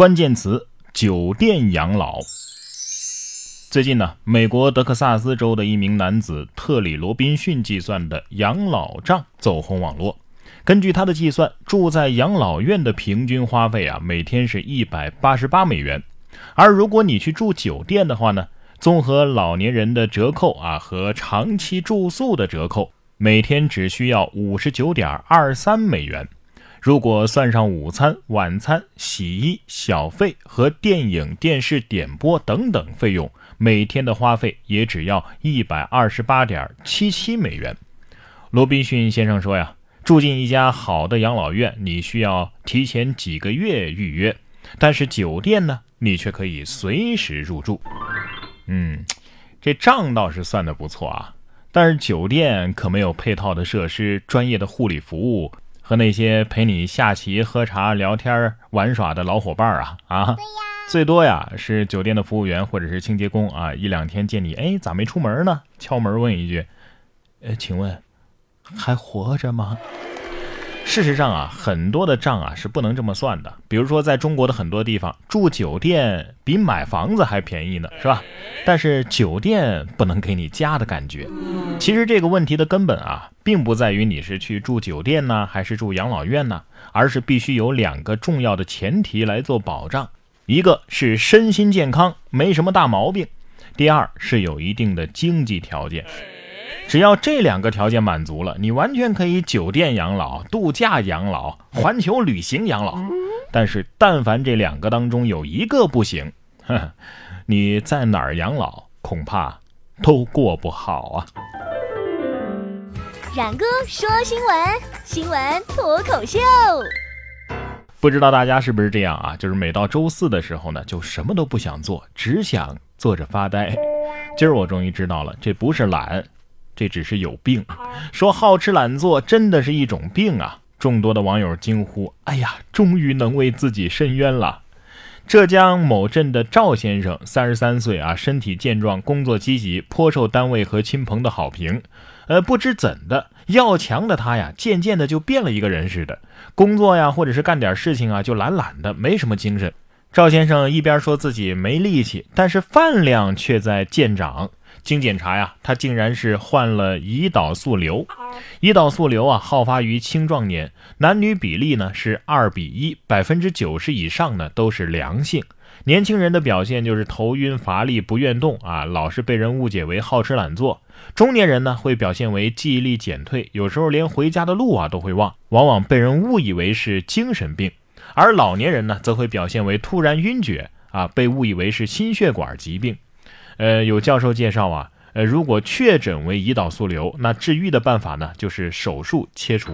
关键词：酒店养老。最近呢，美国德克萨斯州的一名男子特里罗宾逊计算的养老账走红网络。根据他的计算，住在养老院的平均花费啊，每天是一百八十八美元。而如果你去住酒店的话呢，综合老年人的折扣啊和长期住宿的折扣，每天只需要五十九点二三美元。如果算上午餐、晚餐、洗衣、小费和电影、电视点播等等费用，每天的花费也只要一百二十八点七七美元。罗宾逊先生说呀，住进一家好的养老院，你需要提前几个月预约，但是酒店呢，你却可以随时入住。嗯，这账倒是算的不错啊，但是酒店可没有配套的设施、专业的护理服务。和那些陪你下棋、喝茶、聊天、玩耍的老伙伴啊啊，最多呀是酒店的服务员或者是清洁工啊，一两天见你，哎，咋没出门呢？敲门问一句，呃，请问还活着吗？事实上啊，很多的账啊是不能这么算的。比如说，在中国的很多地方，住酒店比买房子还便宜呢，是吧？但是酒店不能给你家的感觉。其实这个问题的根本啊，并不在于你是去住酒店呢，还是住养老院呢，而是必须有两个重要的前提来做保障：一个是身心健康，没什么大毛病；第二是有一定的经济条件。只要这两个条件满足了，你完全可以酒店养老、度假养老、环球旅行养老。但是，但凡这两个当中有一个不行，哼，你在哪儿养老恐怕都过不好啊。冉哥说新闻，新闻脱口秀。不知道大家是不是这样啊？就是每到周四的时候呢，就什么都不想做，只想坐着发呆。今儿我终于知道了，这不是懒。这只是有病，说好吃懒做真的是一种病啊！众多的网友惊呼：“哎呀，终于能为自己申冤了！”浙江某镇的赵先生，三十三岁啊，身体健壮，工作积极，颇受单位和亲朋的好评。呃，不知怎的，要强的他呀，渐渐的就变了一个人似的，工作呀，或者是干点事情啊，就懒懒的，没什么精神。赵先生一边说自己没力气，但是饭量却在见长。经检查呀，他竟然是患了胰岛素瘤。胰岛素瘤啊，好发于青壮年，男女比例呢是二比一，百分之九十以上呢都是良性。年轻人的表现就是头晕、乏力、不愿动啊，老是被人误解为好吃懒做。中年人呢会表现为记忆力减退，有时候连回家的路啊都会忘，往往被人误以为是精神病。而老年人呢则会表现为突然晕厥啊，被误以为是心血管疾病。呃，有教授介绍啊，呃，如果确诊为胰岛素瘤，那治愈的办法呢，就是手术切除。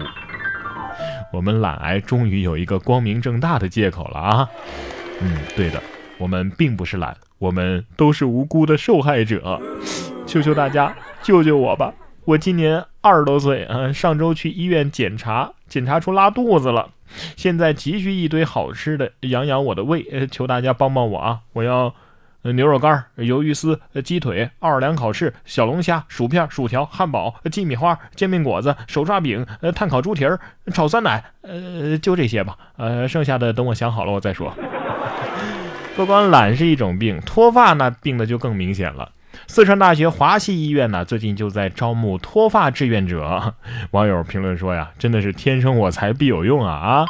我们懒癌终于有一个光明正大的借口了啊！嗯，对的，我们并不是懒，我们都是无辜的受害者。求求大家救救我吧！我今年二十多岁，嗯，上周去医院检查，检查出拉肚子了，现在急需一堆好吃的养养我的胃，呃求大家帮帮我啊！我要。牛肉干、鱿鱼丝、鸡腿、奥尔良烤翅、小龙虾、薯片、薯条、汉堡、鸡米花、煎饼果子、手抓饼、呃，炭烤猪蹄儿、炒酸奶，呃，就这些吧。呃，剩下的等我想好了我再说。不光懒是一种病，脱发那病的就更明显了。四川大学华西医院呢，最近就在招募脱发志愿者。网友评论说呀，真的是天生我材必有用啊啊！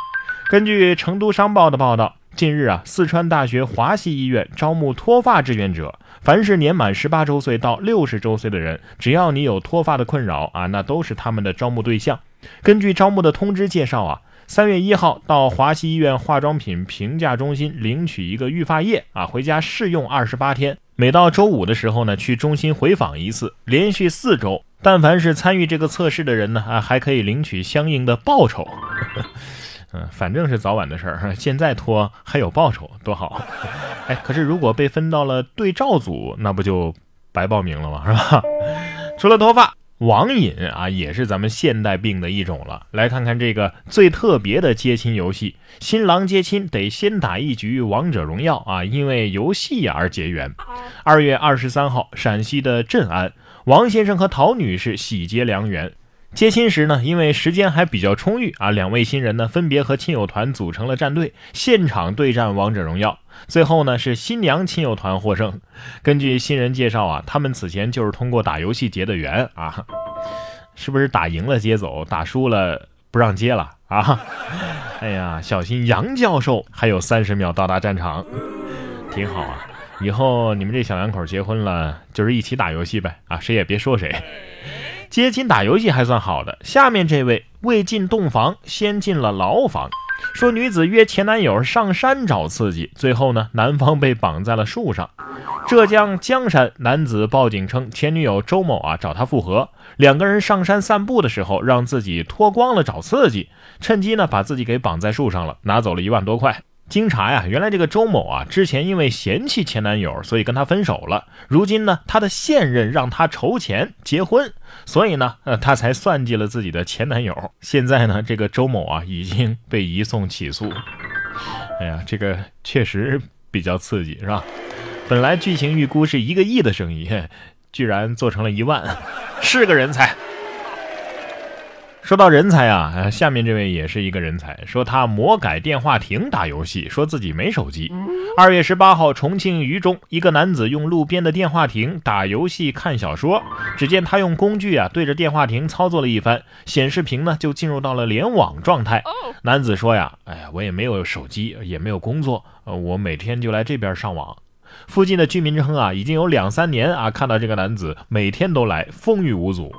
根据成都商报的报道。近日啊，四川大学华西医院招募脱发志愿者。凡是年满十八周岁到六十周岁的人，只要你有脱发的困扰啊，那都是他们的招募对象。根据招募的通知介绍啊，三月一号到华西医院化妆品评价中心领取一个育发液啊，回家试用二十八天。每到周五的时候呢，去中心回访一次，连续四周。但凡是参与这个测试的人呢，啊，还可以领取相应的报酬。嗯，反正是早晚的事儿，现在脱还有报酬，多好！哎，可是如果被分到了对照组，那不就白报名了吗？是吧？除了脱发，网瘾啊，也是咱们现代病的一种了。来看看这个最特别的接亲游戏：新郎接亲得先打一局王者荣耀啊，因为游戏而结缘。二月二十三号，陕西的镇安，王先生和陶女士喜结良缘。接亲时呢，因为时间还比较充裕啊，两位新人呢分别和亲友团组成了战队，现场对战王者荣耀。最后呢是新娘亲友团获胜。根据新人介绍啊，他们此前就是通过打游戏结的缘啊，是不是打赢了接走，打输了不让接了啊？哎呀，小心杨教授还有三十秒到达战场，挺好啊。以后你们这小两口结婚了，就是一起打游戏呗啊，谁也别说谁。接亲打游戏还算好的，下面这位未进洞房先进了牢房。说女子约前男友上山找刺激，最后呢，男方被绑在了树上。浙江江山男子报警称，前女友周某啊找他复合，两个人上山散步的时候，让自己脱光了找刺激，趁机呢把自己给绑在树上了，拿走了一万多块。经查呀，原来这个周某啊，之前因为嫌弃前男友，所以跟他分手了。如今呢，他的现任让他筹钱结婚，所以呢，呃，他才算计了自己的前男友。现在呢，这个周某啊，已经被移送起诉。哎呀，这个确实比较刺激，是吧？本来剧情预估是一个亿的生意，居然做成了一万，是个人才。说到人才啊，下面这位也是一个人才，说他魔改电话亭打游戏，说自己没手机。二月十八号，重庆渝中，一个男子用路边的电话亭打游戏看小说，只见他用工具啊对着电话亭操作了一番，显示屏呢就进入到了联网状态。男子说呀，哎呀，我也没有手机，也没有工作，呃，我每天就来这边上网。附近的居民称啊，已经有两三年啊，看到这个男子每天都来，风雨无阻。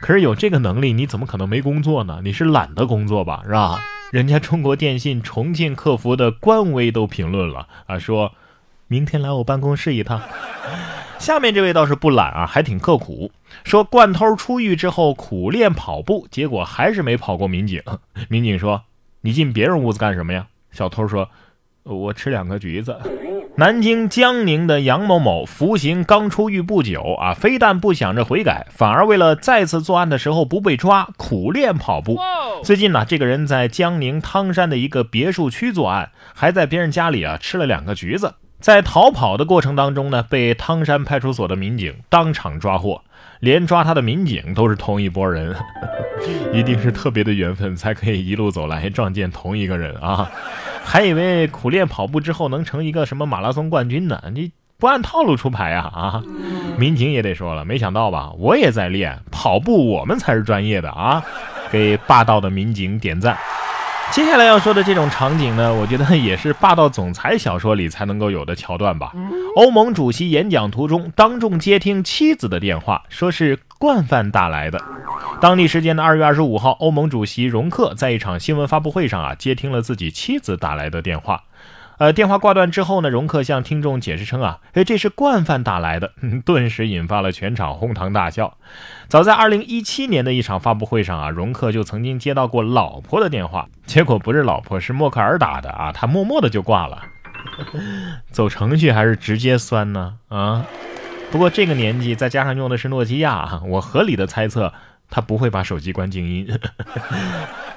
可是有这个能力，你怎么可能没工作呢？你是懒得工作吧，是吧？人家中国电信重庆客服的官微都评论了啊，说明天来我办公室一趟。下面这位倒是不懒啊，还挺刻苦，说惯偷出狱之后苦练跑步，结果还是没跑过民警。民警说：“你进别人屋子干什么呀？”小偷说：“我吃两个橘子。”南京江宁的杨某某服刑刚出狱不久啊，非但不想着悔改，反而为了再次作案的时候不被抓，苦练跑步。最近呢，这个人在江宁汤山的一个别墅区作案，还在别人家里啊吃了两个橘子。在逃跑的过程当中呢，被汤山派出所的民警当场抓获，连抓他的民警都是同一拨人，一定是特别的缘分，才可以一路走来撞见同一个人啊。还以为苦练跑步之后能成一个什么马拉松冠军呢？你不按套路出牌呀！啊，民警也得说了，没想到吧？我也在练跑步，我们才是专业的啊！给霸道的民警点赞。接下来要说的这种场景呢，我觉得也是霸道总裁小说里才能够有的桥段吧。欧盟主席演讲途中当众接听妻子的电话，说是惯犯打来的。当地时间的二月二十五号，欧盟主席容克在一场新闻发布会上啊，接听了自己妻子打来的电话。呃，电话挂断之后呢，容克向听众解释称啊，哎，这是惯犯打来的，顿时引发了全场哄堂大笑。早在二零一七年的一场发布会上啊，容克就曾经接到过老婆的电话，结果不是老婆，是默克尔打的啊，他默默的就挂了。走程序还是直接酸呢？啊，不过这个年纪再加上用的是诺基亚，我合理的猜测。他不会把手机关静音。